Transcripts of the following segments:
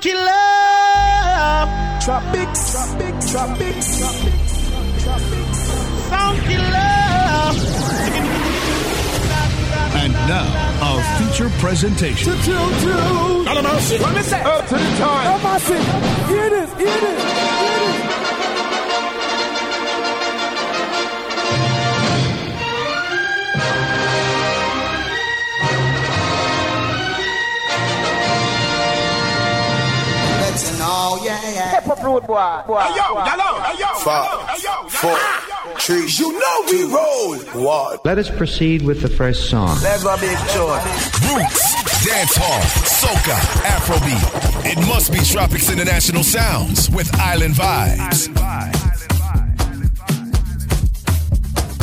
Funky love. Tropics, tropics, tropics, tropics, tropics. Funky love. And now, our feature presentation. Two, two. Let me say. Up to the time. Come on, see. Hear this, hear Hip hop road boy. boy. Hey yo, hello, hey yo, Five, four, three. You know we roll. One. Let us proceed with the first song. Let's go big joy. Roots, dance hall, soca, Afrobeat. It must be Tropix International Sounds with Island Vibez.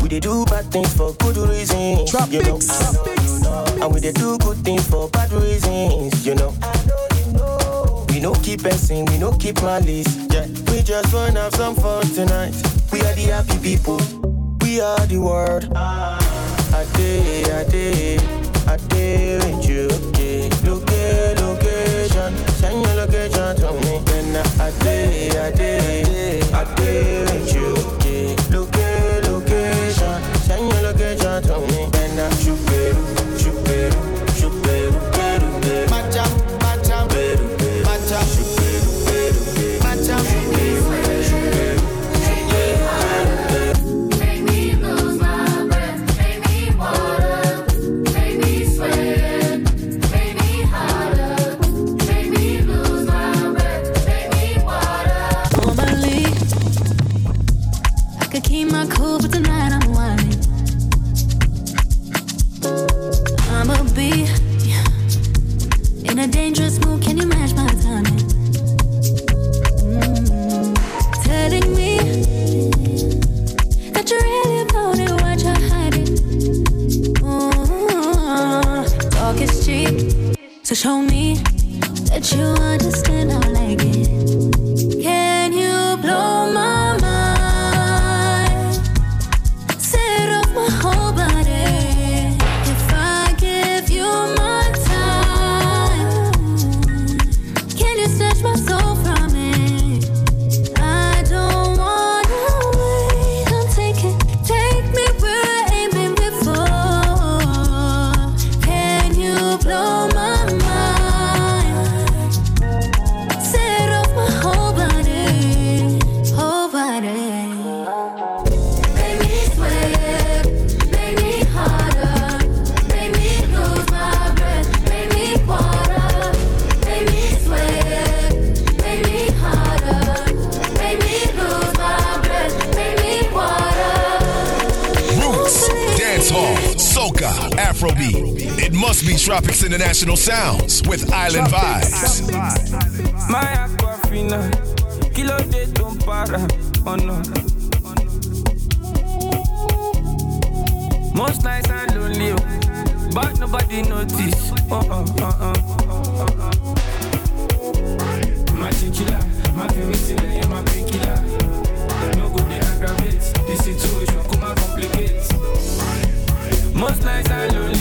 We dey do bad things for good reasons, you know. And we dey do good things for bad reasons, you know. We no keep passing, we no keep malice. Yeah, we just wanna have some fun tonight. We are the happy people, we are the world. Ah, I day, I day, I day with you. Yeah, loca- location, send your location to me. Then I day, I day, I day with you. Yeah, loca- location, send your location to me. Could keep my cool, but tonight I'm whining. I'ma be in a dangerous mood. Can you match my timing? Mm. Telling me that you're really it, why'd you hide it? Mm. Talk is cheap, so show me that you understand. Tropix International Sounds with Island Vibez. My aquafina, kilo de don't oh no. Most nights I'm lonely, but nobody notice. Oh oh oh oh. oh, oh. My my my. No good they aggravate situation, come complicate. Most nights I'm lonely,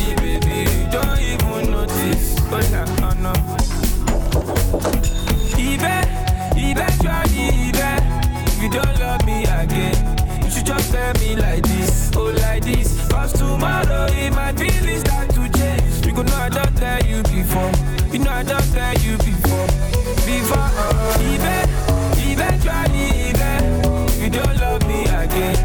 tell me like this, oh like this. Cause tomorrow it might be this start to change. You go know I don't tell you before, you know I don't tell you before, before. Uh, Ibe, eventually, Ibe, if you don't love me again,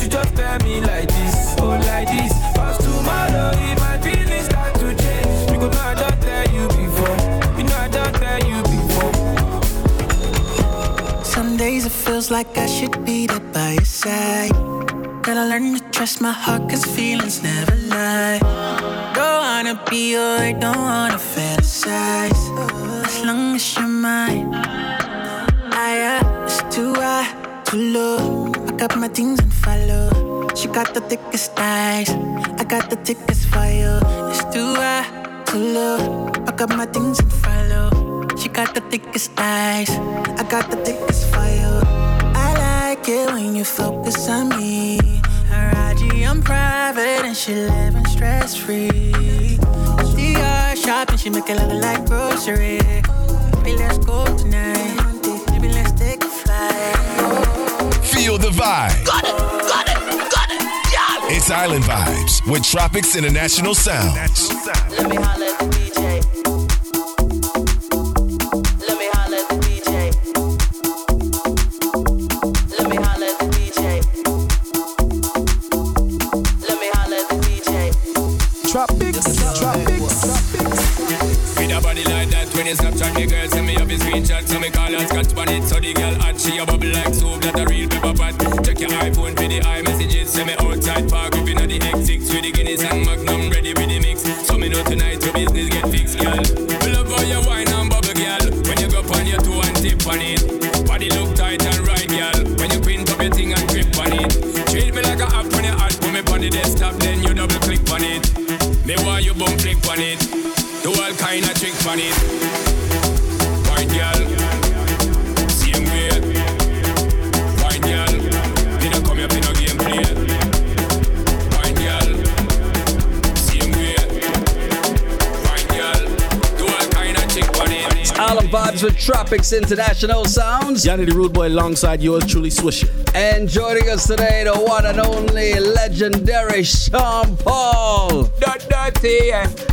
you just tell me like this, oh like this. Cause tomorrow it might be this start to change. You go know I don't tell you before, you know I don't tell you before. Some days it feels like I should be there by your side. Gotta learn to trust my heart, cause feelings never lie. Don't wanna be your, don't wanna fantasize. As long as you're mine. I, it's too high, too low. I got my things and follow. She got the thickest thighs. I got the thickest fire. It's too high, too low. I got my things and follow. She got the thickest thighs. I got the thickest fire. I like it when you focus on me. I'm private and she living stress free. DR shopping, she make it look like grocery. Let's go tonight. Let's take a flight. Feel the vibe. Got it, got it, got it. Yeah. It's Island Vibez with Tropix International International Sound. You Snapchat me girl send me up his screenshot so me call her on it. So the girl hot she a bubble like soup that a real pepper pot. Check your iPhone for the iMessages send me outside park up inna the X6 with the Guinness and Magnum ready with the mix. So me know tonight your business get fixed girl. Love how you wine and bubble girl. When you go on your toe and tip on it body look tight and right girl. When you print up your thing and grip on it treat me like a app when you hot put me on the desktop then you double click on it. Me want you bum click on it do all kind of tricks on it. Vibez with Tropix International Sounds. Yanni the Rude Boy alongside yours truly Swisher. And joining us today, the one and only legendary Sean Paul. Dirty,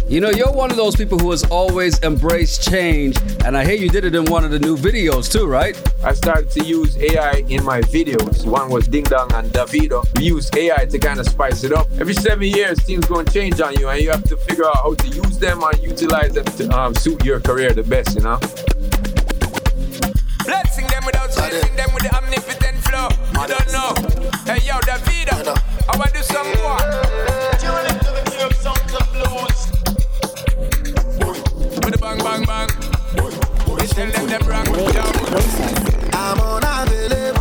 You know, you're one of those people who has always embraced change, and I hear you did it in one of the new videos too, right? I started to use AI in my videos. One was Ding Dong and Davido. We use AI to kind of spice it up. Every seven years, things going to change on you, and you have to figure out how to use them and utilize them to um, suit your career the best, you know? Blessing them without stressing them with the omnipotent flow. You don't know. Hey yo, Davido, I want to do some more. With the bang bang bang. We tell them them rock with them. I'm unavailable.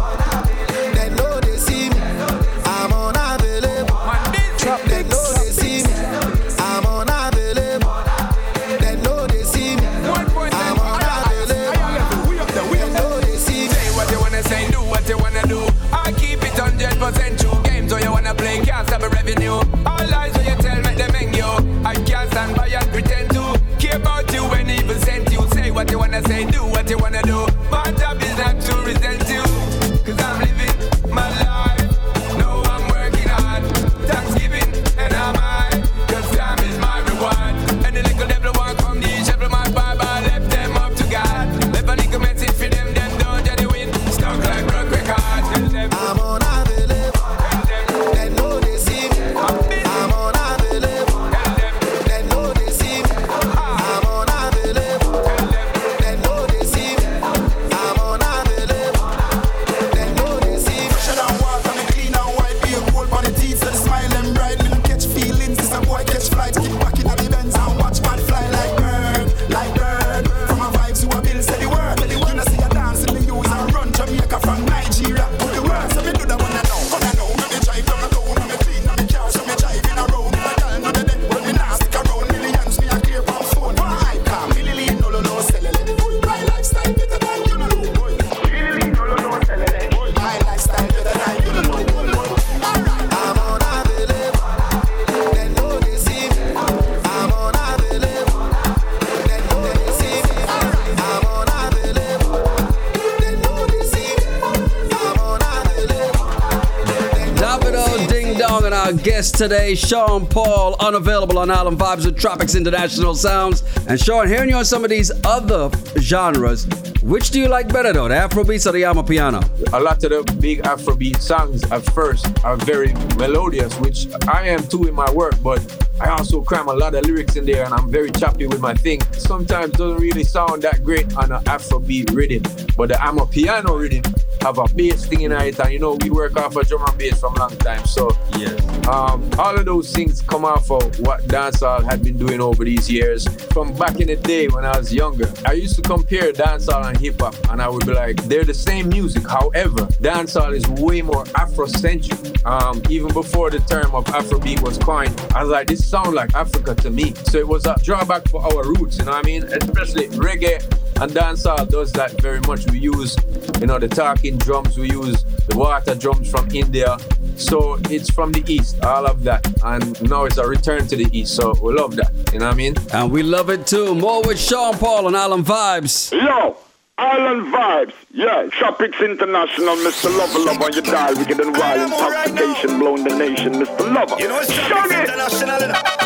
Today, Sean Paul, unavailable on Island Vibez with Tropix International Sounds. And Sean, hearing you on some of these other genres, which do you like better though, the Afrobeats or the Amapiano? A lot of the big Afrobeat songs at first are very melodious, which I am too in my work, but I also cram a lot of lyrics in there and I'm very choppy with my thing. Sometimes doesn't really sound that great on an Afrobeat rhythm, but the Amapiano rhythm have a bass thing in it and you know we work off a drum and bass from a long time. So yes. um, all of those things come off of what dancehall had been doing over these years. From back in the day when I was younger, I used to compare dancehall and hip hop and I would be like, they're the same music. However, dancehall is way more Afrocentric. Um, even before the term of Afrobeat was coined, I was like, this sounds like Africa to me. So it was a drawback for our roots, you know what I mean? Especially reggae and dancehall does that very much. We use, you know, the talking drums, we use the water drums from India. So it's from the east, all of that. And now it's a return to the east. So we love that. You know what I mean? And we love it too. More with Sean Paul on Island Vibez. Yo! Island Vibez, yeah. Tropix International, Mr. Lover Love on your dial. Wicked and wild, intoxication, blowing the nation, Mr. Lover. You know it's Tropix International.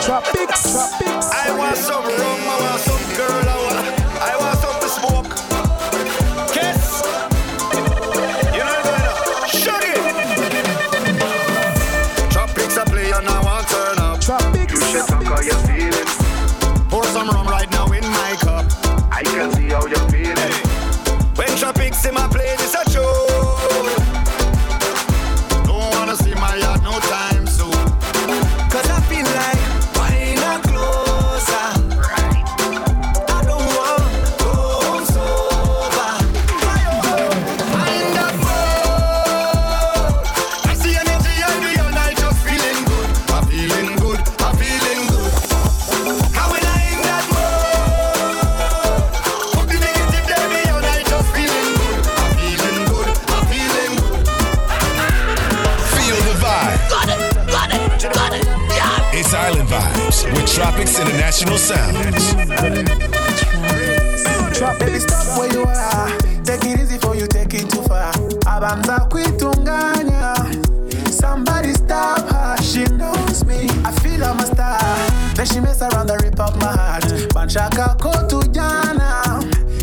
Tropics, tropics. I want some rum, I want some girl, I want, I want some to smoke. Kiss. You know it's going Shut it. Tropics I play and I want turn up. Tropics. You should talk how you feeling. Pour some rum right now in my cup. I can see how you're feeling. When Tropics in International Sounds. Trap, baby, stop where you are. Take it easy for you take it too far. Abanza kuitunganya. Somebody stop her, she knows me. I feel I'm a star. Then she mess around and rip up my heart. Banchaka kotu.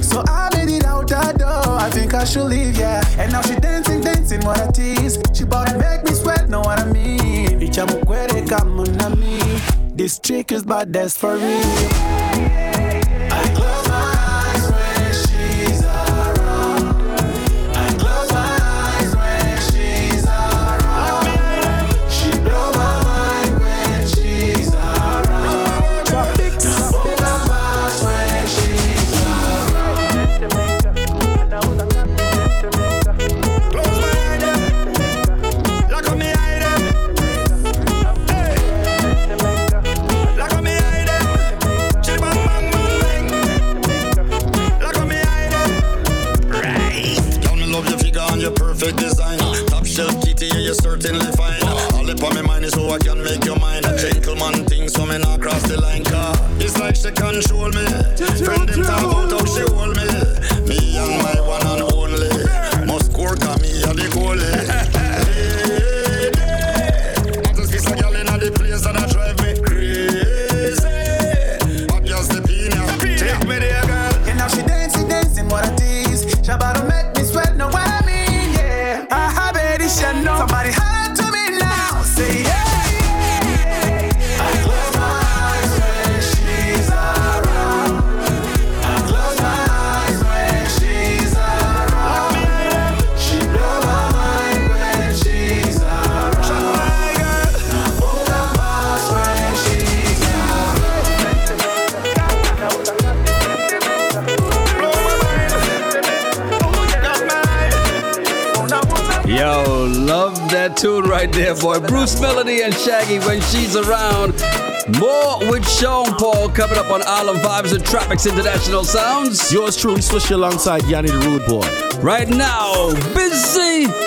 So I made it out the door. I think I should leave, yeah. And now she dancing, dancing, what a tease. She bout to make me sweat, know what I mean. Icha mukwere kama na me. This chick is bad, that's for real. Certainly fine. All up on my mind is how I can make your mind a gentleman thing, so me not cross the line. Car it's like she control me. Friend them talk about how she hold. Me there, boy. Bruce Melodie and Shaggy when she's around. More with Sean Paul coming up on Island Vibez and Tropix International Sounds. Yours truly, Swishy alongside Yanni the Rude Boy. Right now, busy.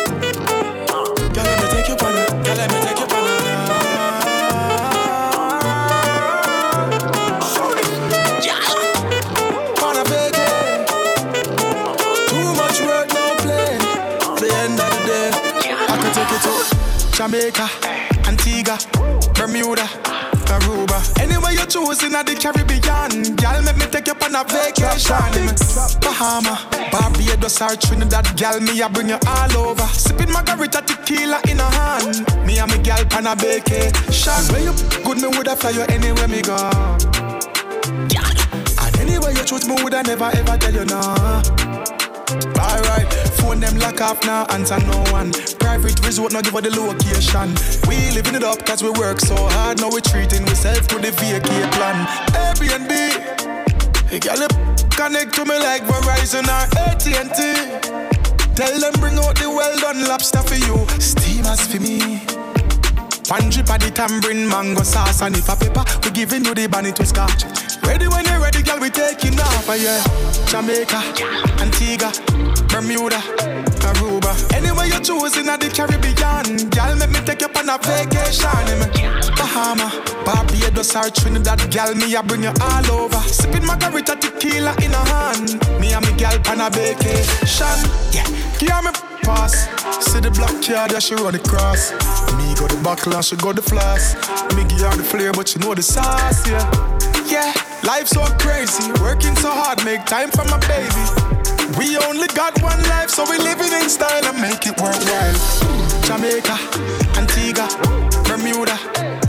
Jamaica, Antigua, Bermuda, Aruba. Anywhere you choose in the Caribbean, girl, make me take you on a vacation. Bahama, Barbados or Trinidad, girl, me I bring you all over. Sipping my margarita tequila in a hand. Me and me girl on a vacation. Where you good, me woulda fly you anywhere me go. And anywhere you choose, me woulda never ever tell you no. Alright, phone them lock off now, answer no one. Private resort, not give her the location. We living it up cause we work so hard. Now we treating ourselves to the vacate plan. Airbnb, girl, connect to me like Verizon or AT&T. Tell them bring out the well done lobster for you. Steamers for me. One drip of the tambourine mango sauce and if a pepper, we giving you the bunny to scotch. Ready when you're ready, girl, we taking off, yeah. Jamaica, Antigua, Bermuda, Aruba. Anywhere you choose in the Caribbean, girl, make me take you on a vacation. Bahama, Barbados or Trinidad, girl, me I bring you all over. Sipping margarita tequila in a hand, me and me girl on a vacation. Yeah, give me pass. See the black card, yeah, she run across. Me go the buckle and she go the floss. Me give her the flair, but you know the sauce, yeah. Yeah, life so crazy, working so hard, make time for my baby. We only got one life, so we living in style and make it worthwhile. Jamaica, Antigua, Bermuda,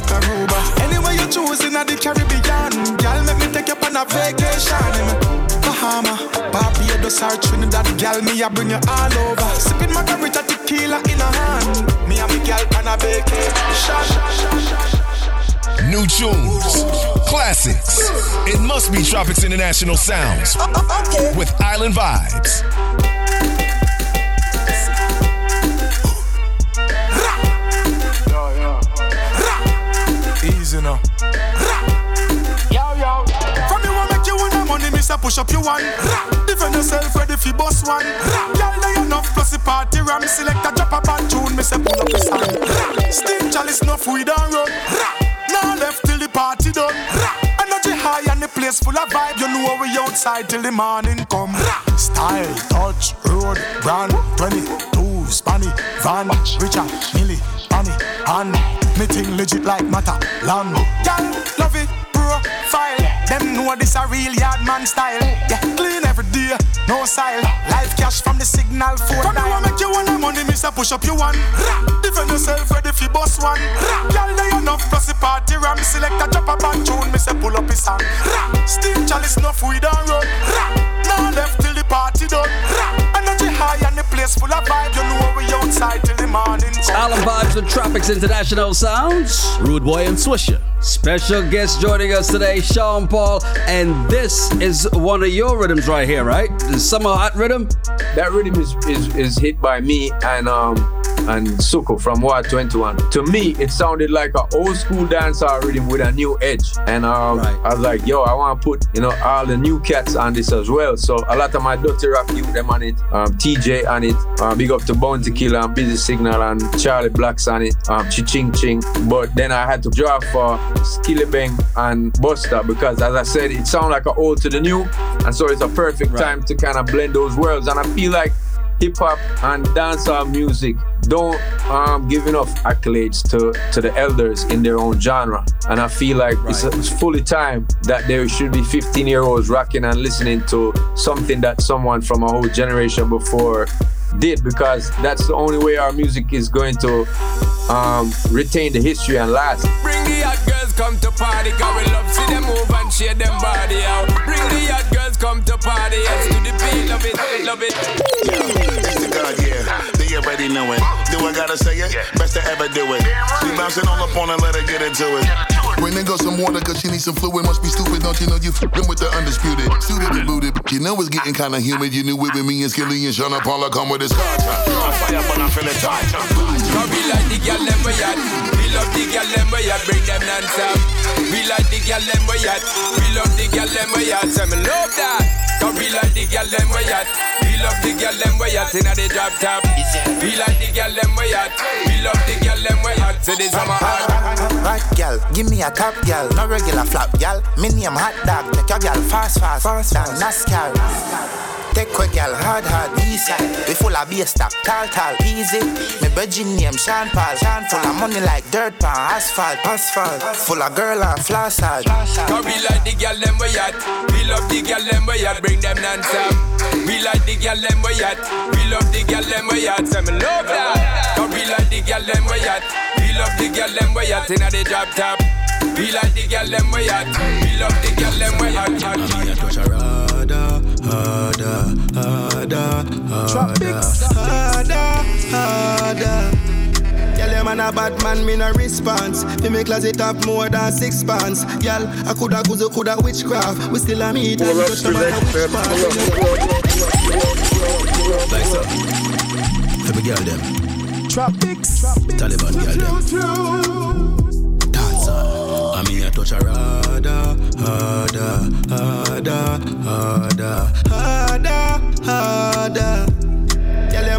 Aruba. Anywhere you choose in the Caribbean, girl, make me take you on a vacation. Bahama, Barbados or Trinidad, girl, me I bring you all over. Sipping margarita tequila in a hand, me and me girl on a vacation. New tunes, classics. It must be Tropix International Sounds uh, uh, with Island Vibez. Easy now. Mister push up your one. Defend yourself, ready for boss one. Girl, lay enough plus the party ram. Select a drop a bad tune, me say pull up the sand. Steam chalice, enough weed and run. Now left till the party done. Energy high and the place full of vibe. You know we outside till the morning come. Style, touch, road, brand, 22, Spanny, van, Richard, Millie, Annie, and me thing legit like matter, land. Girl, love it, profile. Them know this a real yard man style. Yeah, clean every day, no style. Life cash from the signal phone. From you make you the money, Mister push up you one. Defend yourself, ready for boss one. Rap, girl, they enough plus the party ram. Select a drop a band tune, me say pull up his song. Steam chalice, enough weed and run. Now left till the party done. Energy high and the place full of vibe. You know we outside till the morning come. Island Vibez with Tropix International Sounds. Rude Boy and Swisher. Special guest joining us today, Sean Paul. And this is one of your rhythms right here, right? The Summer Hot Rhythm? That rhythm is, is, is hit by me and um and Suku from Ward 21. To me, it sounded like an old school dancehall rhythm with a new edge. And um, I was like, yo, I want to put, you know, all the new cats on this as well. So a lot of my dirty rap youth them on it. Um, TJ on it. Um, big up to Bounty Killer and Busy Signal and Charly Black's on it. Um, Ching Ching. But then I had to draw for Skillibeng and Busta because as I said, it sounded like an old to the new. And so it's a perfect time to kind of blend those worlds. And I feel like hip hop and dancehall music don't um, give enough accolades to, to the elders in their own genre. And I feel like it's, it's fully time that there should be 15 year olds rocking and listening to something that someone from a whole generation before did because that's the only way our music is going to um, retain the history and last. Bring the hot girls come to party, cause we love see them move and shake them body out. Bring the hot girls come to party, yes, to the beat, love it, love it. It's the God, yeah. They already know it. Do I gotta say it? Yeah. Best to ever do it. She bouncing all up on her, let her get into it. Bring the girl some water, cause she needs some fluid. Must be stupid, don't you know you fing with the undisputed? Suited and booted. You know it's getting kinda humid. You knew it with me and Skilly and Sean Paula come with his car. I fire up and I feel it tight. Cause we like the girl them we at. We love the girl them we at. Bring them non-stop. We like the girl them we at. We love the girl them we at. Say me love that. Cause we like the girl them we at. We love the girl them we at. Inna the drop top. We like the girl them we at. We love the girl them we at. Say this summer hot. Hot gal, give me a top gal, no regular flap gal. Me name hot dog, take your gal fast, fast, fast, down NASCAR. Take quick gal, hard, hard, east side. We full of bass stock, tall, tall, easy. Me virgin name Sean Paul, Sean Full of money like dirt pan, asphalt, asphalt. Full of girl and floss hard. Cause we like the girl them we at. We love the girl them we at. Bring them non-stop. We like the girl them we at. We love the girl them we at. Say me love that. Cause we like the girl them we at. We love the girl them we at. Inna the drop top. We like the girl them we at. We love the girl them we at. Harder, harder, harder, harder, harder, harder. Girl, your man a bad man, me no response. Fi me closet have more than six pants. Girl, I coulda goose, coulda witchcraft. We still a meet and touch no matter which part. Like so. For me girl them. Tropics. Taliban girl them. And me a touch her harder, harder, harder, harder, harder, harder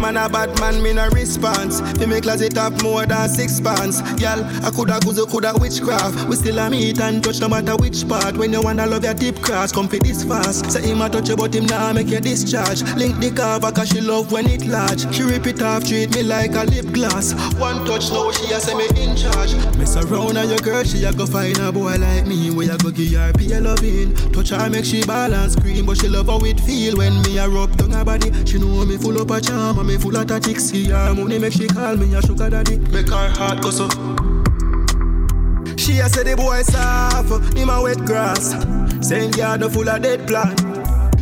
a bad man, me no response. Me make closet have more than six pants. Girl, I coulda gozo, coulda witchcraft. We still a meet and touch no matter which part. When you wanna love your deep cross, come for this fast. Say him a touch you, but him nah make you discharge. Link the back, 'cause she love when it large. She rip it off, treat me like a lip gloss. One touch now, she a say me in charge. Mess around on your girl, she a go find a boy like me. Where you go give her be a loving. Touch her, make she ball and scream, but she love how it feel when me a rub down her body. She know me full up a charm, and me full of tactics. See her money, make she call me a sugar daddy. Make her heart go so. She a say the boy soft, him a wet grass. Saying yard no full of dead plant.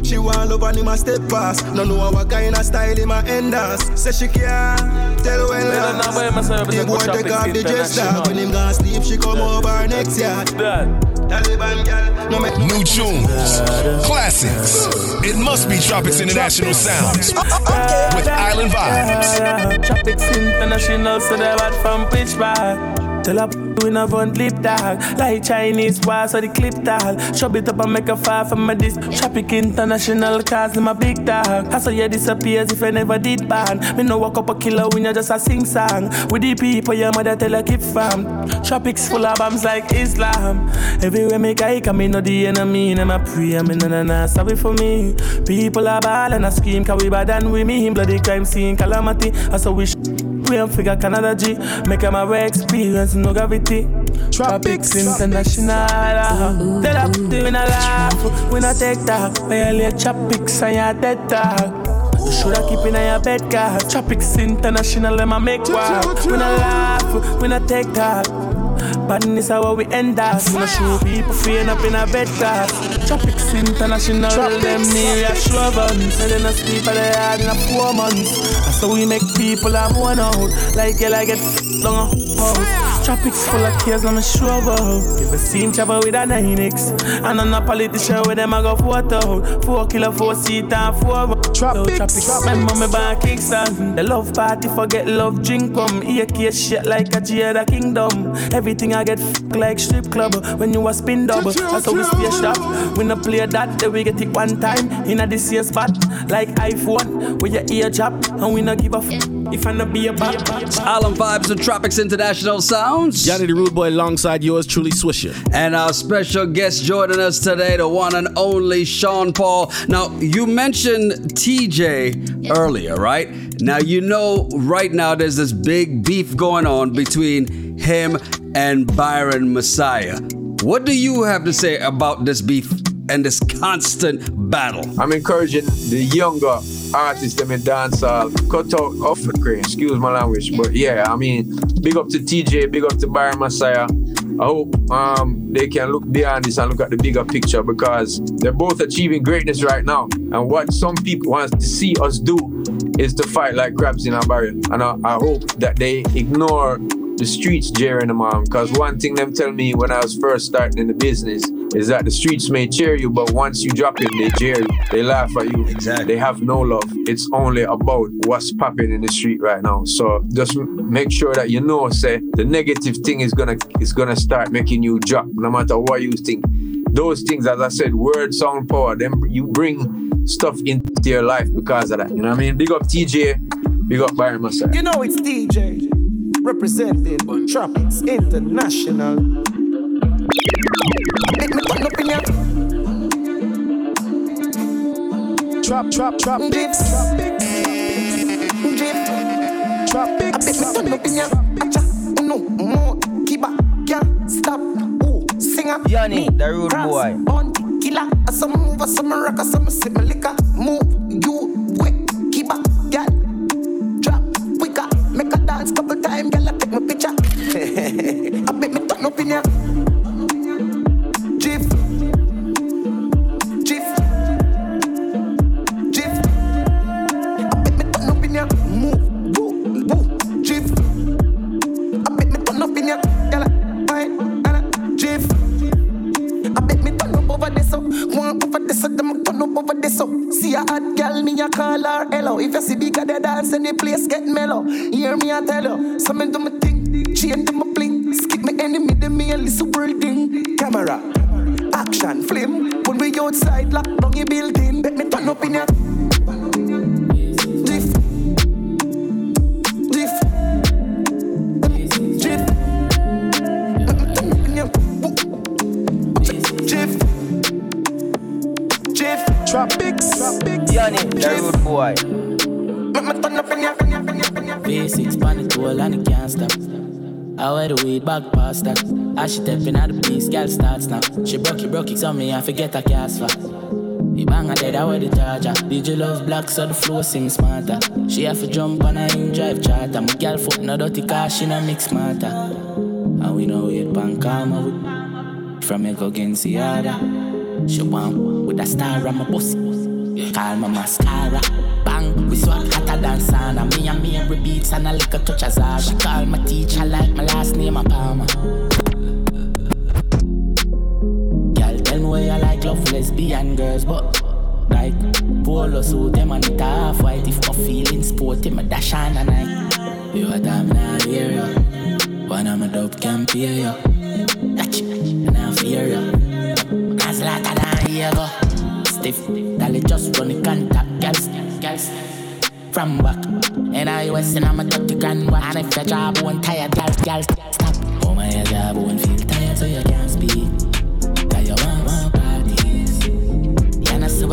She want love and him a step fast. No know what kind of style him a end us. Say she can't tell when last. now by myself, The a boy take off the dress international. When him gonna sleep, she come over next yard. Taliban girl, no make New tunes, classics. It must be Tropix International Sounds oh, oh, with Island Vibez. Tropix International, so they bad from pitch back. Tell a p- we no gun lip dog. Like Chinese war, so the clip tall Shove it up and make a fire from my disc. Tropix International, cause in my big dog. I saw you disappears if I never did ban. Me no walk up a killer when you just a sing song. With the people your mother tell you keep fam. Tropics full of bombs like Islam. Everywhere me guy come, me know the enemy And I pray, I mean, na na na, sorry for me. People are ball and I scream Cause we bad and we mean. Bloody crime scene, calamity. I saw we sh- we figure Canada G. Make them our experience, no gravity. Tropix International uh, Tell up, we not laugh We not take talk Violate tropics and your dead talk shoulda keep in your bed cause Tropix International, them a make walk We not laugh, we not take talk Badness how we end up. We not show people freeing up in a bed class. Tropix International, them near a show guns. And then I sleep at the in a four months. And so we make people have one out. Like girl, I get long a house. Tropics full of kids, I'm a. If I see him travel with a 9X. And I'm a politician with them, I go photo out. Four killer, four seat, and four. Tropics, tropics. Remember me back Kingston. The love party, forget love, drink come. AK shit like a Jada Kingdom. Everything I get f- like strip club. Uh, when you a spin double, uh, that's how we stay sharp. We no play that, then we get it one time. In a this year spot, like iPhone. Where your ear drop, and we no give a f- if I no be a bad Island Vibez and Tropix International Sounds. Johnny the Rude Boy alongside yours truly, Swisher. And our special guest joining us today, the one and only Sean Paul. Now, you mentioned TJ earlier, right? Now, you know, right now there's this big beef going on between him and Byron Messia. What do you have to say about this beef and this constant battle? I'm encouraging the younger artists them in dancehall cut out off the crane. Excuse my language, but yeah, I mean, big up to TJ, big up to Byron Messia. I hope um, they can look beyond this and look at the bigger picture because they're both achieving greatness right now. And what some people want to see us do is to fight like crabs in a barrel. And I, I hope that they ignore the streets jeering them on. Because one thing them tell me when I was first starting in the business is that the streets may cheer you, but once you drop it, they jeer you. They laugh at you. Exactly. They have no love. It's only about what's popping in the street right now. So just make sure that you know, say the negative thing is gonna is gonna start making you drop, no matter what you think. Those things, as I said, word, sound, power. Then you bring stuff into your life because of that. You know what I mean? Big up TJ. Big up Byron Messia. You know it's DJ representing Tropix International. Make me turn up in ya. Trap, trap, trap, Drips. Drip. I bet me turn up in ya. Acha, no more. Keep up, can't stop. Ooh, singer. Yanni, the rude boy. Bounty, killer. I some move, I some rock, I some sip my liquor. Move, I forget her cast for. The banger dead, I wear the charger. DJ love black, so the flow sing smarter. She have to jump on a in drive charter. My girl foot no dirty car, she no mix matter. And we know it pan karma from me go against. She want with a star on my pussy. Call my mascara. Bang, we swat hotter than sauna. Me and me every beats and a little touch of Zara. She call my teacher like my last name a Palmer. Love lesbian girls, but like polo suit them and it half white. If my feeling sporty, my dash on a night. You a damn not hear ya. One of my dope can pay ya. Touch and I fear ya. As later than here go. Stiff, dolly just run the contact, girls, girls. From back, and I was in I'm a dirty grand one. And if your job won't tired, girls, girls, stop. Oh my job won't feel tired, so you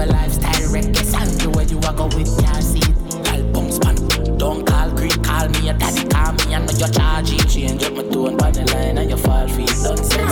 a lifestyle wreck is and where you a go with your seat. Call bumps, man. Don't call call me your daddy, call me. I know you're charging. Change up my tone, body line, and you fall free. Don't say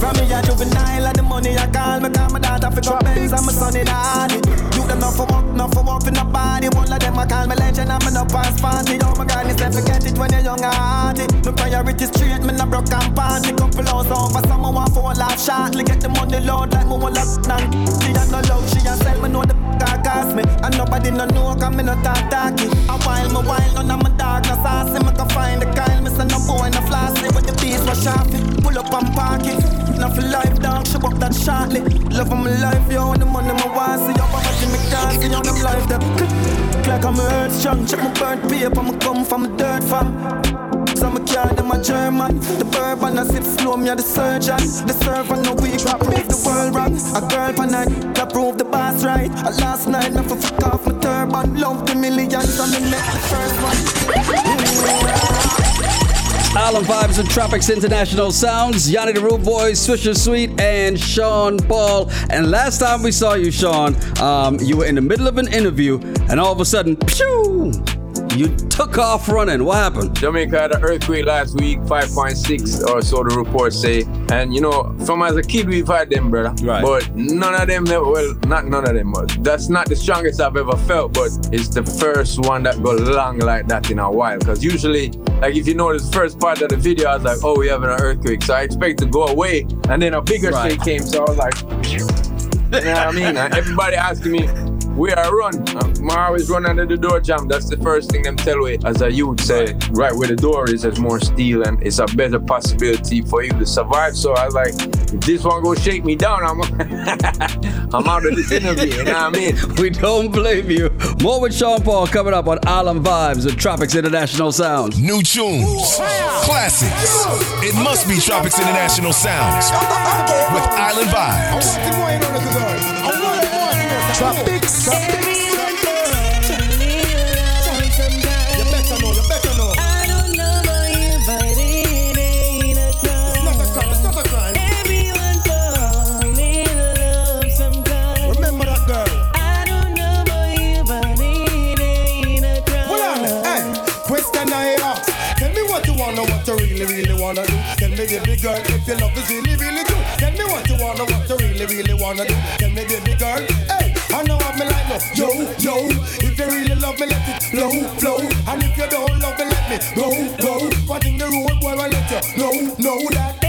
From me a juvenile and the money I call me Call my daughter for go Benz and my son in Hardy You them not for work, not for work in the body One of them I call me legend and me no pass party. Oh my God, it's never forget it when you're young and hardy My priorities straight, me no broke and party. Couple hours over, someone want for a life shortly. Get the money load like me want lock down She has no love, she has sell me know the cost me And nobody no know cause me no talk talky. A while, me while, none of my dark no saucy Me can find the Kyle, me say no boy no flossy But the beast was sharp, pull up and park it. Not for life, dog, she up that shortly. Love of my life, yo, the money my want See I'm a me can't see on them life that click Like I'm a strong, check my burnt paper, me come from a dirt farm so me carry them a German. The bourbon I sip slow, me a the surgeon. The servant no weak, make the world rock A girl pan night, that prove the boss right. A last night, never fuck off my turban. Love the millions and me make the first one. Island Vibez and Tropix International Sounds, Yanni the Root Boys, Swisher Sweet, and Sean Paul. And last time we saw you, Sean, um, you were in the middle of an interview, and all of a sudden, pew, you took off running. What happened? Jamaica had an earthquake last week, 5.6 or so the reports say. And you know, from as a kid we've had them, brother. Right. But none of them, well, not none of them. But that's not the strongest I've ever felt. But it's the first one that go long like that in a while. Because usually, like if you notice, the first part of the video, I was like, oh, we having an earthquake. So I expect to go away, and then a bigger Right. shake came. So I was like, you know what I mean? And everybody asking me. Where are run, uh, I always run under the door jam. That's the first thing them tell me as a youth say. Right where the door is, there's more steel and it's a better possibility for you to survive. So I like, if this one go shake me down, I'm I'm out of this interview. You know what I mean? We don't blame you. More with Sean Paul coming up on Island Vibez with Tropix International Sounds. New tunes, classics. It must be Tropix International Sounds with Island Vibez. Tropics me, baby girl, if your love is really, really true. Tell me what you wanna, what you really, really wanna do. Tell me, baby girl. I know me like, no. Yo, yo. If you really love me, let it flow, flow. And if you don't love me, let me go, go. What in the road, boy, I let you know, know that.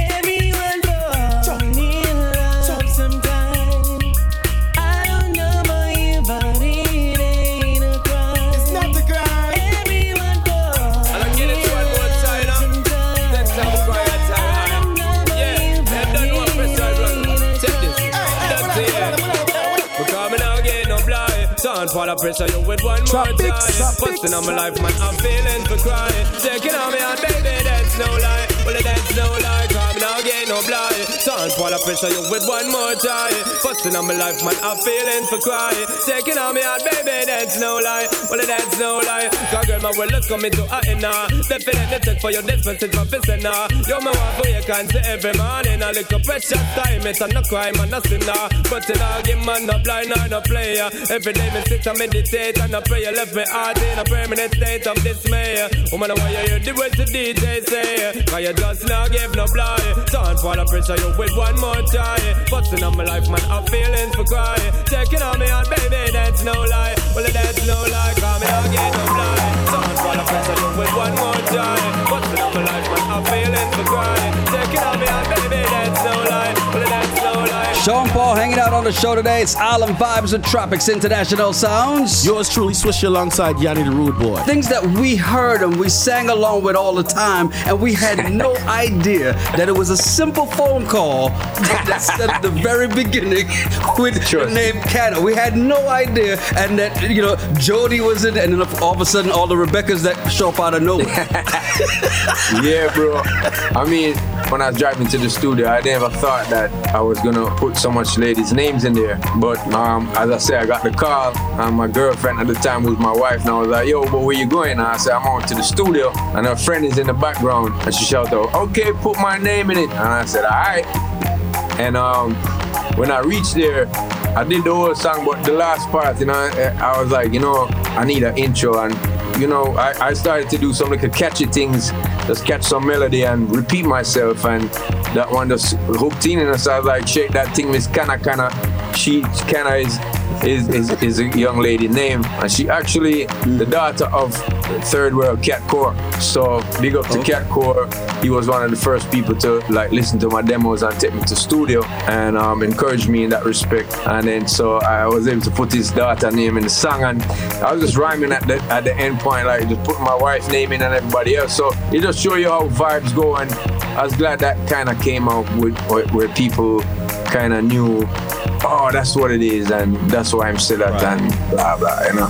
For the pressure you with one more time. Busting on my life, man, I'm feeling for crying. Taking on me on baby, that's no lie. Well, that's no lie. Get no blind. Sound while I pressure you with one more try. Busting on my life, man, I'm feeling for cry. Taking on me heart, baby, that's no lie. Well, that's no lie. Cause girl, my world is coming to a now. Definitely take for your my fist now. You're my for you can say every morning. A little precious time, it's a no crime and no sinner. But in all give man, no blind or no player. Every day, me sit and meditate and I pray. Left me heart in a permanent state of dismay. Woman, why you hear the words the DJ say? Cause you just now give no blind. Sound for the pressure, you with one more try. Busting on my life, man, I'm feeling for cry. Taking on me heart, baby, that's no lie. Well, that's no lie, cause me not get no blind. Sound for the pressure, you with one more try. Busting on my life, man, I'm feeling for cry. Taking on me heart, baby, that's no lie. Sean Paul hanging out on the show today. It's Island Vibez with Tropix International Sounds. Yours truly, Swish alongside Yanni the Rude Boy. Things that we heard and we sang along with all the time, and we had no idea that it was a simple phone call that said at the very beginning with the name Canna. We had no idea, and that you know Jody was in, and then all of a sudden all the Rebeccas that show up out of nowhere. yeah, bro. I mean, when I was driving to the studio, I never thought that I was gonna put so much ladies' names in there. But um, as I said, I got the call, and my girlfriend at the time was my wife, and I was like, "Yo, but where you going?" And I said, "I'm on to the studio," and her friend is in the background, and she shouted "Okay, put my name in it," and I said, "All right." And um, when I reached there, I did the whole song, but the last part, you know, I was like, you know, I need an intro, and you know, I, I started to do some like catchy things, just catch some melody and repeat myself, and that one just hooked in, and so I was like, shake that thing, Miss Kana Kana. She Kana is is, is is a young lady name, and she actually the daughter of Third World Cat Coore. So big up to Cat Coore. He was one of the first people to like listen to my demos and take me to studio and um, encourage me in that respect. And then so I was able to put his daughter name in the song, and I was just rhyming at the at the end point, like just putting my wife's name in and everybody else. So it just show you how vibes go, and I was glad that kind of came out with where people kind of knew, oh, that's what it is, and that's why I'm still at and blah blah, you know.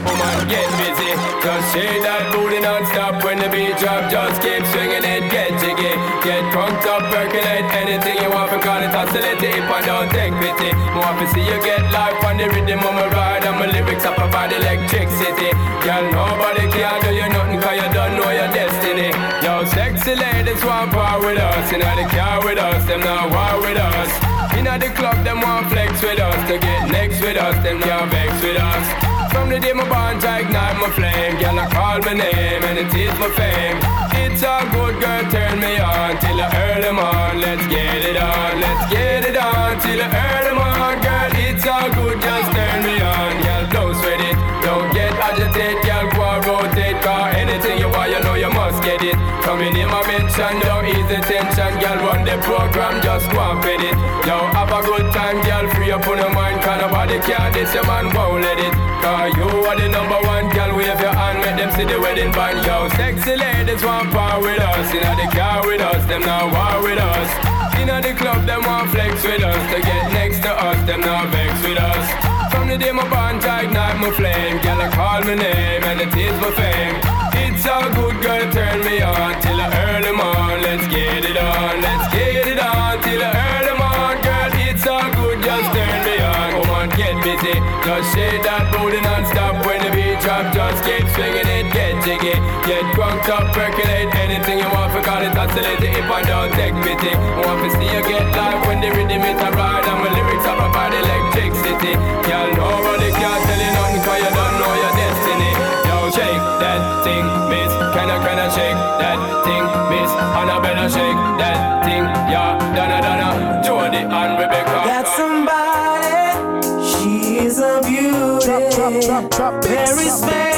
Woman, get busy. Just shake that booty non-stop when the beat drop. Just keep swinging it, get jiggy. Get crunked up, percolate anything you want. Because it oscillate if I don't take pity. Want to see you get life on the rhythm of my lyrics up about electricity. Girl, nobody can do you nothing cause you don't know your destiny. Yo, sexy ladies want part with us. Know the car with us, them not war with us. Inna the club, them want flex with us. To get next with us, them can't vex with us. From the day my bond, I ignite my flame. Girl, I call my name and it is my fame. It's a good girl, turn me on till I earn on. Let's get just go and fit it. Yo, have a good time, girl, free up on your mind. Cause nobody care, this your man won't let it. Cause you are the number one, girl, wave your hand, make them see the wedding band. Yo, sexy ladies want power with us. Inna the car with us, them now war with us. Inna the club, them want flex with us. To get next to us, them now vex with us. From the day my bond, I ignite my flame. Girl, I call my name and it is my fame. It's a good girl, turn me on till earn them on. Let's get it on, let's get it on till earn them on. Girl, it's all good, just turn me on. Come on, get busy. Just shake that booty non-stop when the beat drop. Just keep swinging it, get jiggy. Get crunked up, percolate anything you want. For call it oscillate if I don't take pity. Want to see you get live when the rhythm is a ride. And my lyrics are about electricity. Girl, nobody can tell you thing, miss. Can I, can I shake that thing, miss? And I better shake that thing, yeah. Donna, Donna, Jody and Rebecca. Got somebody, she is a beauty, very special,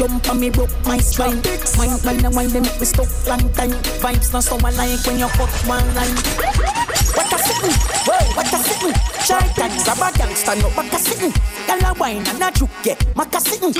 Jump on me, broke my spine. Wine, wine, the wine, they make me stuck long time. Vibes not so I like when you cut one line. What a sitting, whoa, what a sitting. That, grab a gangster, no, what a sitting. Girl a wine and a juke, yeah, what a sitting.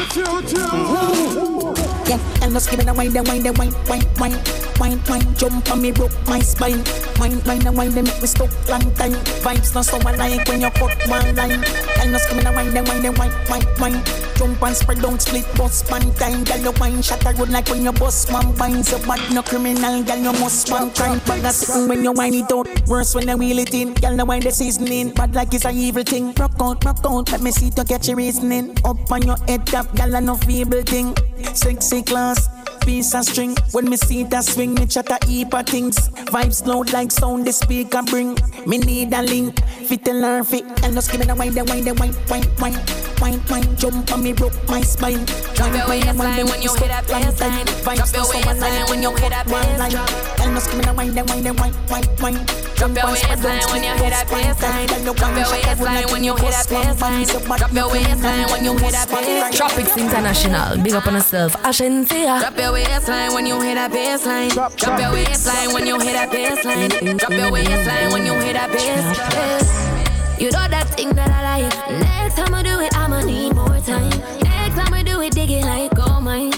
Yeah, and just give me the wine, the wine, the wine, wine, wine, wine, wine. Jump on me, broke my spine. Wine, wine, the wine, they make me stuck long time. Vibes not so I like when you cut one line. And just give me the wine, the wine, the wine, wine, wine. Jump and spread down, split bus one time. Girl, your wine shot a good like when you bust one bind. So bad, no criminal, girl, you must one crime. That's sitting when you wine it out. Worse when you wheel it in. Girl, the wine the seasoning. Bad like it's a evil thing. Rock out, rock out. Let me see to get your reasoning. Up on your head up, girl, I no feeble thing. Sexy class. Piece of string when me see that swing, me chat a heap of things. Vibes loud like sound the speaker bring. Me need a link, fit and learn fit, and just give me the wine, the wine, the wine, wine, wine, wine, wine. Jump on me, broke my spine. Drop your waistline when you hit that baseline. Drop your waistline when you hit that baseline. And give me the wine, the wine, the wine, wine, wine. Drop your waistline when you hit that baseline. Drop your waistline when you hit that baseline. Drop your waistline when you hit that baseline. Tropix International, big up on yourself. Ashentia. Drop your waistline when you hit that baseline. Drop your waistline when you hit that baseline. Drop your waistline when you hit that baseline. You know that thing that I like. Next time I do it, I'ma need more time. Next time I do it, dig it like gold mine.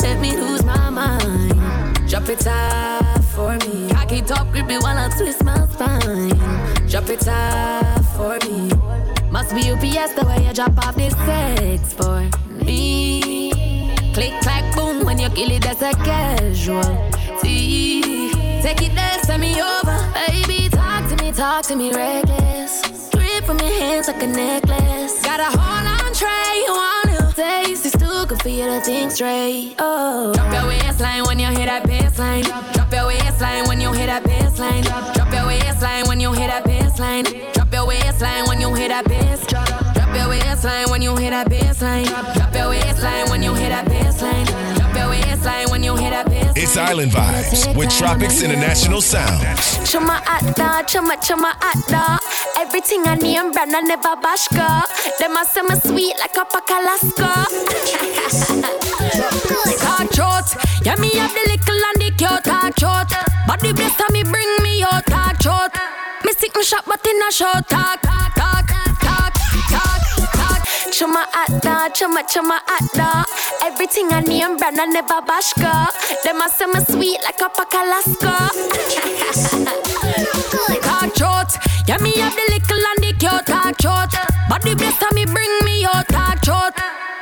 Let me lose my mind. Drop it off for me. Cock it up, grip it while I twist my spine. Drop it off for me. Must be UPS the way you drop off this sex for me. Click, clack, boom, when you kill it, that's a casualty. Take it there, send me over. Baby, talk to me, talk to me reckless. From your hands like a necklace. Got a hold on tray, you wanna taste it's too good for you to think straight. Oh, drop your waistline when you hit that baseline. Drop your waistline when you hit that baseline. Drop your waistline when you hit that baseline. Drop your waistline when you hit that bass. Drop your waistline when you hit that baseline. Drop It's Island Vibez with Tropix International Sound. Chuma atta, chuma chuma atta. Everything I name brand I never bash girl. Them a say me sweet like a pack Alaska. Talk short, yeah me have the little and the cute talk short. Body bless and me bring me out talk short. Me sick me shop but in a short talk, talk, Chuma atta, chuma chuma atta. Everything I name brand I never bash girl. Them a say me sweet like a pack Alaska. Talk short, yeah me have the little and the cute talk short. Body bless and me bring me out talk short.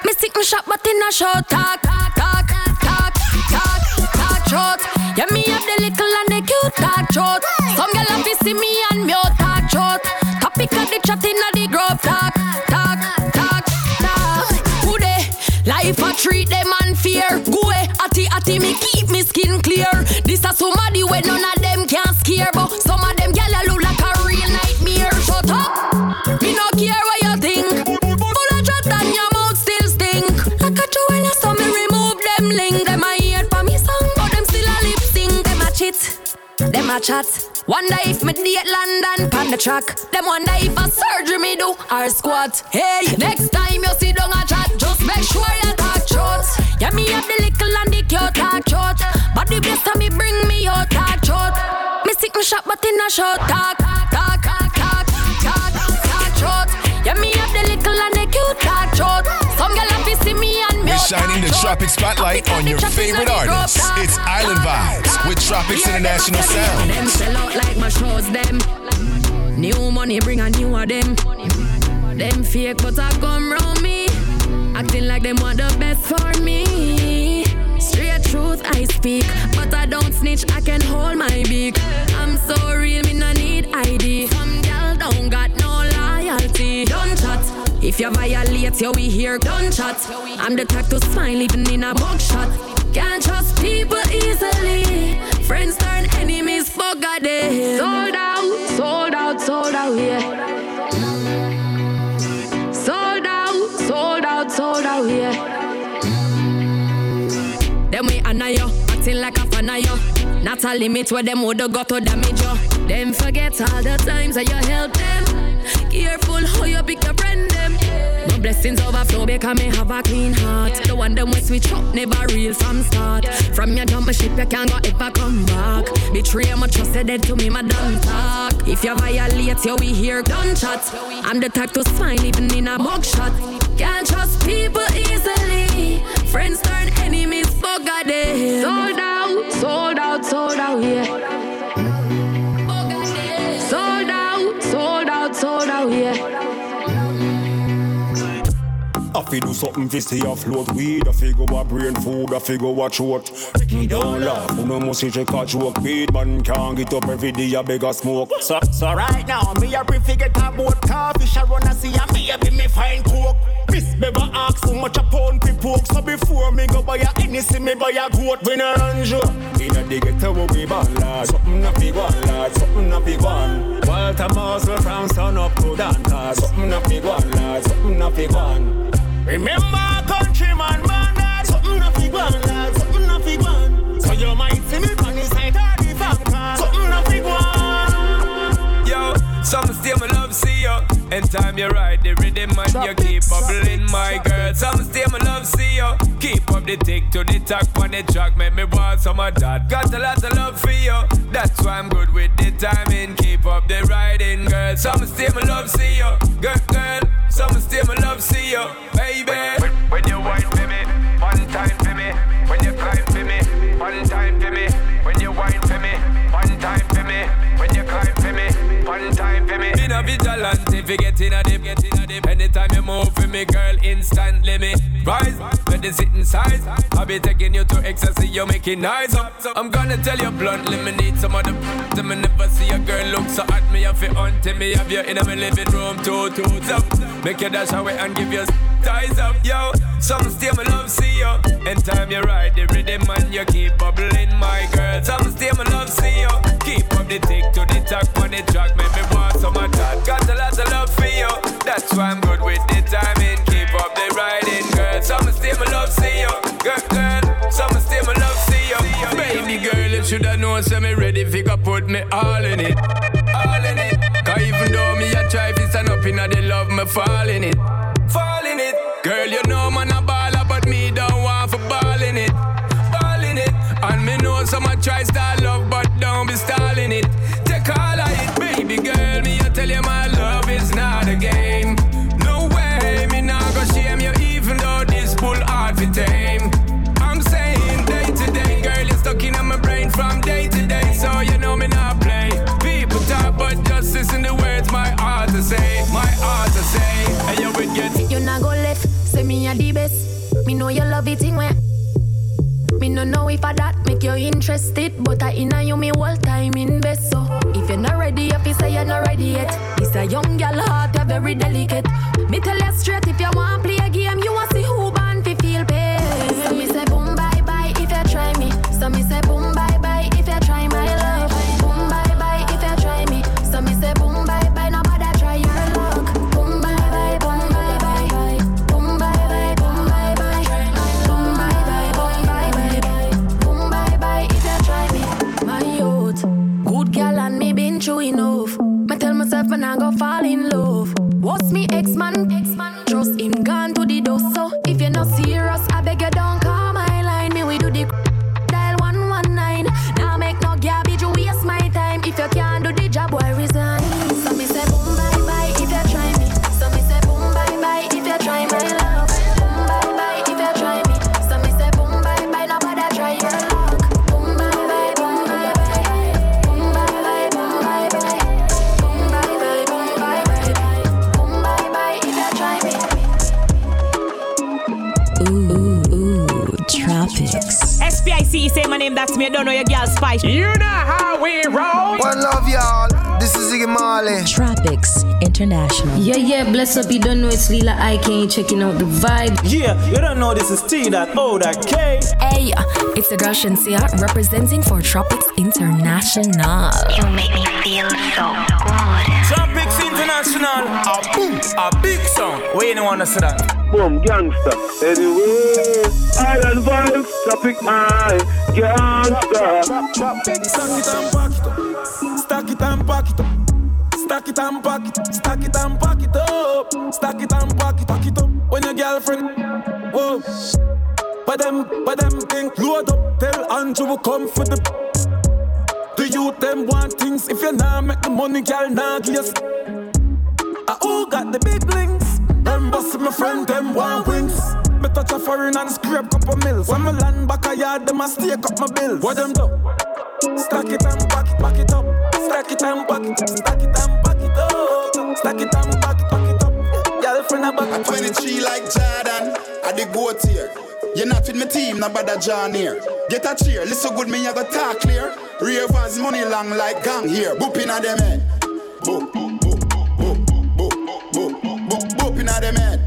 Me sick me shop but in a short talk, talk, talk, talk, talk, short. Yeah me have the little and the cute talk short. Some gyal have to see me and me out talk short. Topic of the chat inna the group talk, treat them unfair. Go away, atty atty me keep me skin clear. This a somebody when none of a chat. Wonder if me date London pan the track. Them wonder if a surgery me do or squat. Hey, next time you see down a chat, just make sure you talk short. Yeah, me have the little and the cute talk short. But the best and me bring me out talk short. Me sick me shop but in a short talk, shining the. Tropix Spotlight on your favorite artists. It's Island Vibez with Tropix International Them Sound. sell out like my shows, them. New money bring a new of them. Them fake but I come round me. Acting like them want the best for me. Straight truth I speak, but I don't snitch, I can hold my beak. I'm so real, me no need ID. Some gal don't got no loyalty. Don't chat, If you violate, yo, we here gunshot. I'm the type to smile even in a mugshot. Can't trust people easily. Friends turn enemies, for day. Sold out, sold out, sold out, yeah. Sold out, sold out, sold out, yeah. Them we honor you, acting like a fan of you. Not a limit where them woulda got to damage you. Them forget all the times that you help them. Careful how you pick blessings overflow because me have a clean heart. The one them we switch up, never real from start. From your jump ship, you can't go ever come back. Betray my trust, dead to me, my don't talk. If you violate, you we hear gunshots. I'm the type to smile even in a mugshot. Can't trust people easily. Friends turn enemies, a day. Fi do something fi stay afloat. Weed, I fi go a brain food, I fi go a throat Me don't laugh, who no must check a joke. Weed man can't get up every day, I beg a smoke. So, so right now, me a prefer get a boat. Car Fish a run and see a me a be me find coke. Miss never ask how much a pound fi pork So before me go buy a anything, me buy a goat. When I run you Inna the ghetto where we born lad. Something a fi gone lad, something a fi gone Walter Muscle from sun up to Danta Something a fi gone lad, something a fi gone Remember countryman man that Something a fi gone lad, something gone So you might see me on the side of the car Something gone Yo, some still my love see you. And time you ride the rhythm and you keep bubbling, my girl. Some still my love see you. Keep up the tick to the tack on the track, make me want some of that. Got a lot of love for you. That's why I'm good with the timing. Keep up the riding, girl. Some still my love see you, get in a dip, get in a dip. Anytime you move for me, girl, instantly me rise. When the sitting size, I'll be taking you to ecstasy, you're making nice up. I'm gonna tell you bluntly, me need some other to me never see a girl look so hot. Me it on to me, have you in my living room, two two up. Make you dash away and give you ties up, yo. Some still my love see you. And time you ride the rhythm and you keep bubbling, my girl. Some still my love see you. Keep up the tick to the talk on the track, make me want some that. Got a lot of love for you. That's why I'm good with the timing. Up the riding, girl. Some still my love see you. Girl, girl. Some still my love see you. Baby girl, you shoulda known, say me ready. Figure put me all in it. All in it. Cause even though me a try to stand up in the love, me fall in it. Fall in it. Love it in when. Me no know if I that make you interested, but I inna you me whole time invest. So if you're not ready, if you say you're not ready yet, it's a young girl heart, you're very delicate. Me tell you straight, if you want play a game, you want see who International. Yeah, yeah, bless up, you don't know it's Lila I can't checking out the vibe. Yeah, you don't know this is T that O that K. Hey, it's the girl Shinsia representing for Tropix International. You make me feel so good. Tropix International, a boom, a big song. Where you wanna see that? Boom, gangster. Anyway, Island Vibez, topic high, gangster. Stack it and Stack it and pack it. Stack it and pack it up. Stack it and pack it. Pack it up. When your girlfriend, whoa. But them, but them think load up. Tell Andrew will come for the. The youth them want things. If you not make the money, girl, not yes. I all got the big links. Them boss my friend, them want wings. Me touch a foreign and scrape couple mills. When me land back a yard, them a stake up my bills. What them do? Stack it and back it, back it up. Stack it and back it, stack it and back it up. Stack it and back it, back it up. Girlfriend a back it. 23 like Jordan, I the goat here. You're not with my team, no bother John here. Get a cheer, listen good, me, I go talk clear. Ravers money long like gang here. Boop inna them head. Boop, boop, boop, boop, boop, boop, boop, boop inna them head.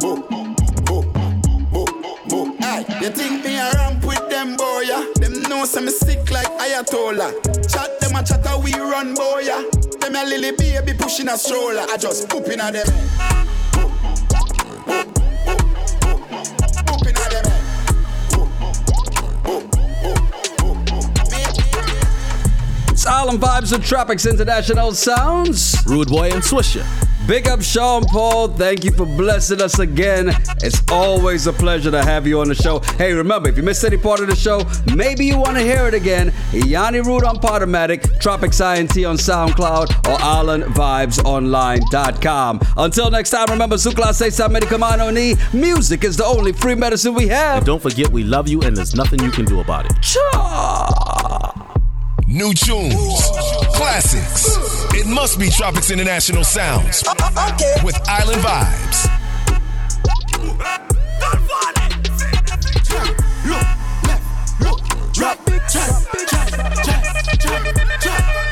Boop, boop, boop, boop. Aye, you think me a ramp with them boy, know some sick like Ayatollah. Chat them a chat a we run boy, yeah? Them a lily baby pushing a stroller. I just poop inna them head. It's Island Vibez of Tropix International Sounds. Rude Boy and Swisher. Big up Sean Paul. Thank you for blessing us again. It's always a pleasure to have you on the show. Hey, remember, if you missed any part of the show, maybe you want to hear it again. Yanni Root on Podomatic, Tropix INT on SoundCloud, or IslandVibezOnline.com. Until next time, remember, su clase sa medicamano ni. Music is the only free medicine we have. And don't forget, we love you and there's nothing you can do about it. New tunes, classics. It must be Tropix International Sounds uh, uh, with Island Vibez. Drop big drop big drop drop drop drop drop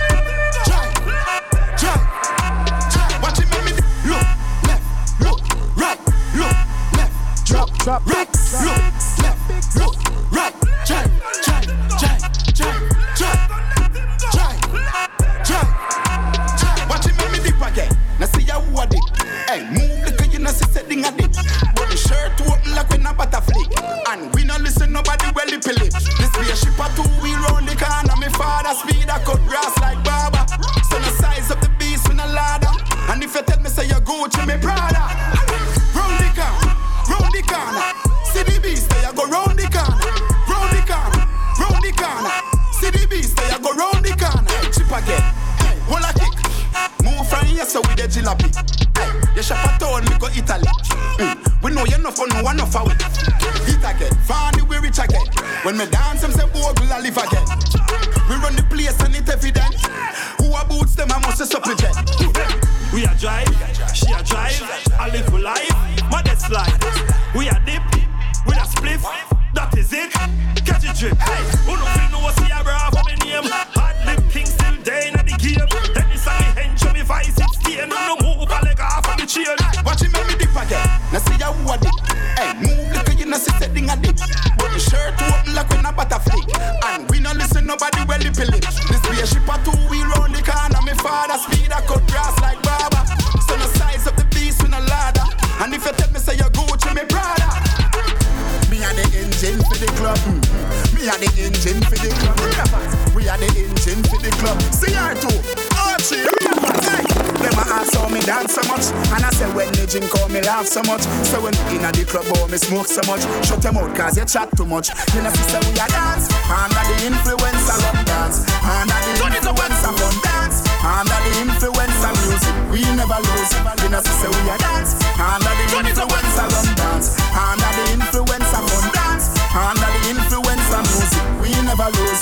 much. So when in a the club oh me smoke so much. Shut them out cause you chat too much. You know say we a dance. Under the influence of love dance. Under the influence of fun dance. Under the influence of music We never lose You know say we a dance. Under the influence of love dance. Under the influence of fun dance. Under the influence of music We never lose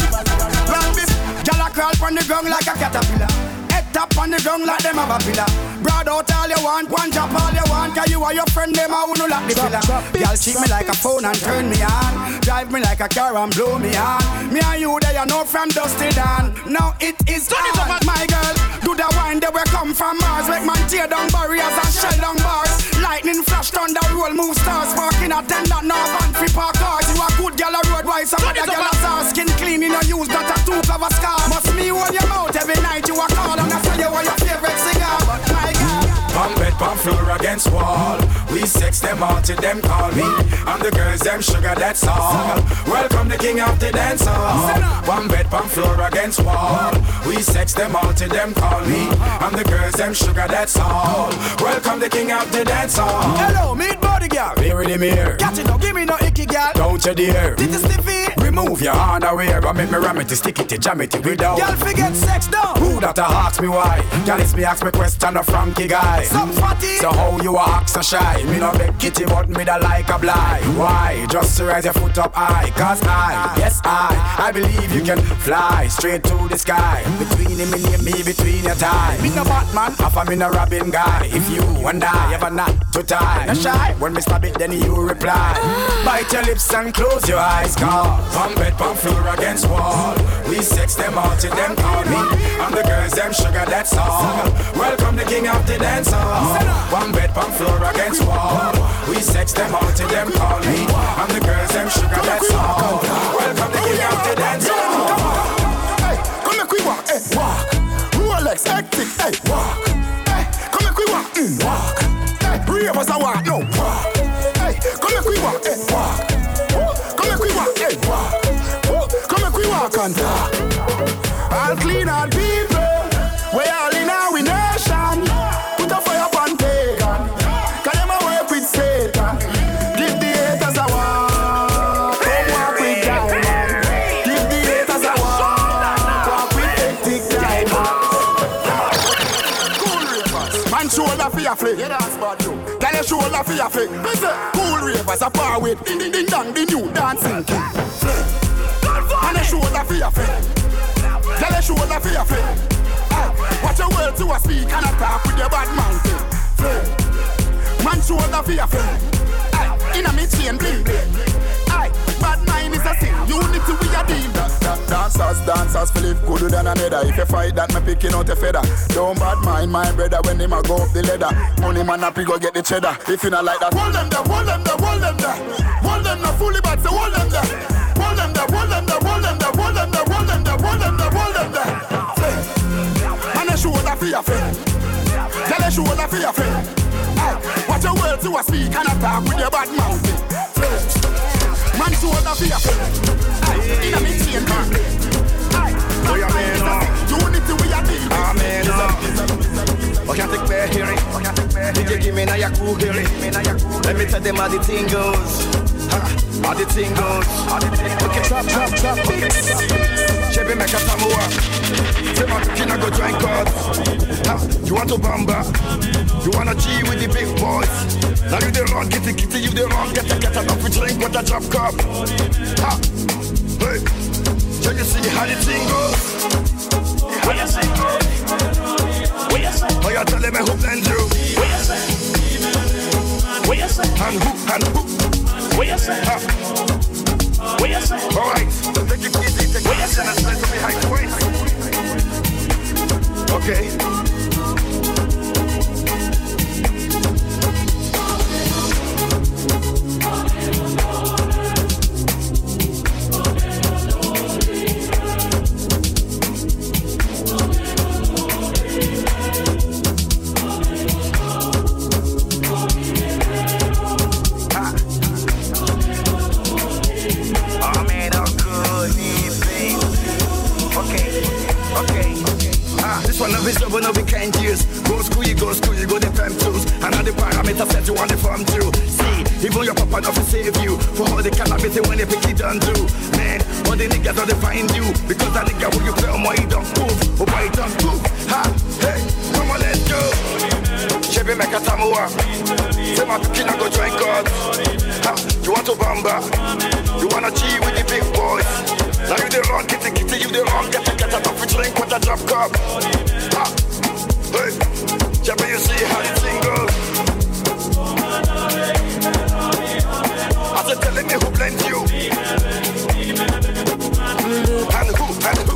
Long this Gyal a crawl pon the ground like a caterpillar tap on the ground like them have a pillar. Broad out all you want, one drop all you want. Cause you are your friend, them a who no like the pillar. Girl cheat me like a phone and turn me on. Drive me like a car and blow me on. Me and you, they are know from dusty down. Now it is on. My girl, do Do the wine that we come from Mars. Make man tear down barriers and shell down bars. Lightning flash, thunder roll, move stars. Parking attendant, no van free park cars. You a good gal a road wise, some other gal a star. Skin clean, you no use that a two cover scar. Must me hold your mouth every night you a floor against wall. We sex them all till them call me. I'm the girls, them sugar, that's all. Welcome the king of the dance hall. Pump bed, pump floor against wall. We sex them all till them call me. I'm the girls, them sugar, that's all. Welcome the king of the dance hall. Hello, meet body girl. Here the mirror. Catch it, don't give me no icky gal. Don't you dare. Titty stiffy. Remove your underwear and make me ram it, to stick it, to jam it without. Girl, forget sex down. Who that a ask me why? Girl, it's me ask me question a Frankie guy. Some fatty. So how you a act so shy? Me no beg kitty, but me da like a blind. Why? Just to raise your foot up high. Cause I, yes I, I believe you can fly straight to the sky. Between him and me, between your time. Me no Batman, half a me no Robin guy. If you and I ever not to tie, no shy. When me stab it, then you reply. Bite your lips and close your eyes, cause pump bed, pump floor against wall. We sex them all till them call me. I'm the girls, them sugar, that's all. Welcome the king of the dance hall. One bed, pump floor against wall. We sex them all till them call me. I'm the girls, them sugar, that's all. Welcome the king of the dance. Hey, come make we walk, hey, walk. Rolex, hectic, hey, walk. Hey, come make we walk, mm, walk. Hey, ravers a walk, no, walk. Hey, come make we walk, hey, walk. Come make we walk, hey, walk. Come make we walk and talk. Your shoulder for your flick. Cool ravers a par with ding ding ding dong the new dancing king. And a shoulder for your flick. Tell your shoulder your flick. Aye, Watch your words to a speak and a talk with your bad man thing. Man shoulder for your flick. Aye, In a me chain bling bling. Is a sin. Unity we a deal. Da- da- Dancers, dancers, Philip good than another. If you fight that, me picking out a feather. Don't bad mind my brother when him a go up the ladder. Money man happy go get the cheddar. If you not like that, hold them there, hold them there, hold them there. Hold them there, fully bad, so hold them there. Hold them there, hold them there, hold them there, hold them there, hold them there, hold them there, hold them there. And a shoulder for your friend. Tell a shoulder for your friend. Watch your words to a speak and a talk with your bad mouth. Man your friend. Aye, In a me chain man. Aye, oh, bad mind is a uh. sin. Unity we a deal. Amen. Oh, can't take hearing. Oh, DJ give me now your cool hearing. Let me tell them how the thing goes. How the thing goes. Okay, Chevy make a samoa. Say my kid go join God. Ha, You want to bamba? You wanna G with the big boys? Now you the wrong, get the kitty, you the wrong, get the get enough to drink with a drop cup. Ha, hey, so you see how the thing goes? How you see? What you say? Oh, you tell me who blend you? What you say? What you say? And who? And who? What you say? Ha. What you say? All right, so take it easy, take it easy, and slide to behind the. Okay. Ah, this one of his over no we can't use. Go school, you go school, you go the fam tools. And all the parameters set you on the farm too. See, even your papa not to save you. For all the cannabis when they pick it done do. Man, all the niggas don't find you. Because that nigga who you play on he don't move. Or why he don't move. Ha, hey, come on, let's go. Chevy make a samoa. Say my kid go join God. Ha, you want to bamba? You wanna G with the big boys? Now you the wrong, kitty kitty, you the wrong, get a get a coffee drink with a drop cup. Telling me who blends you. And who, and who.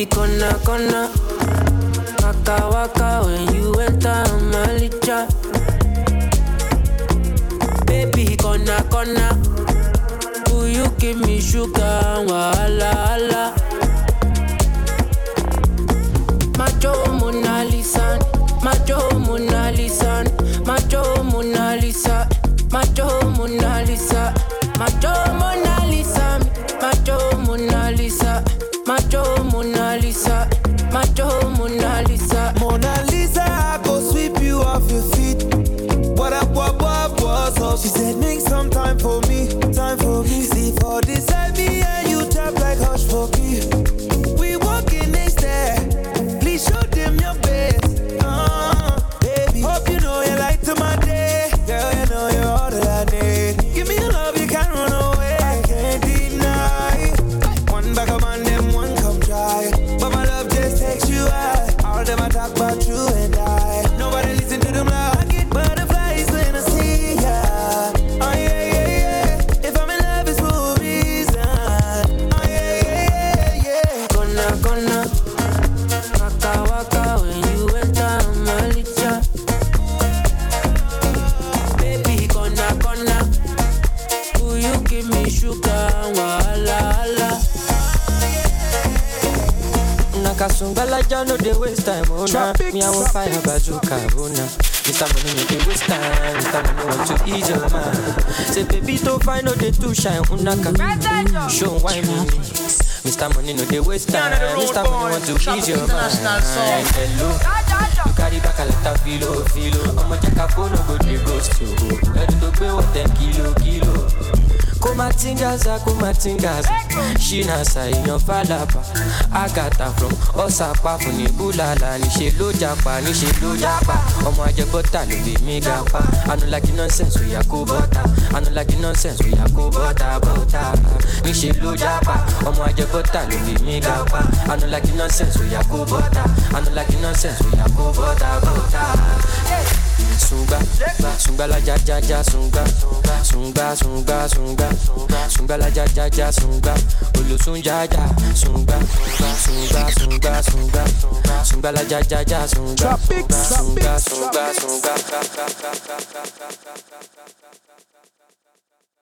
be gonna Waka waka when you enter my licha Baby gonna gonna Will you give me sugar Wala wahala you shine, oh, unaka. Show why me. Mr. Money no they waste time. Mr. Money want to please your mind. Hello. You carry back a lot of filo, filo. I'm a jackafo, oh, no go dey ghost you. Ready to pay what ten kilo, kilo kumatingaza shina ṣìnà ṣàìyàn fàlàbà àgàtà from ọ̀sàpá fún ní búlàlà níṣẹ́ ló japa níṣẹ́ ló japa ọmọ ajẹgbọ́ta ló lè mí gapa anulagi nonsense òyà kó bọ́ta anulagi nonsense òyà kó bọ́ta bọ́ta níṣẹ́ ló japa ọmọ ajẹgbọ́ta ló lè mí gapa anulagi nonsense òyà kó bọ́ta anulagi nonsense òyà kubota bọ́ta bọ́ta sunga, sunga la ja ja ja sunga, sunga sunga sunga, sunga la ja ja ja sunga, olosun ja ja sunga, sunga sunga sunga, sunga la ja ja ja sunga, sunga sunga sunga.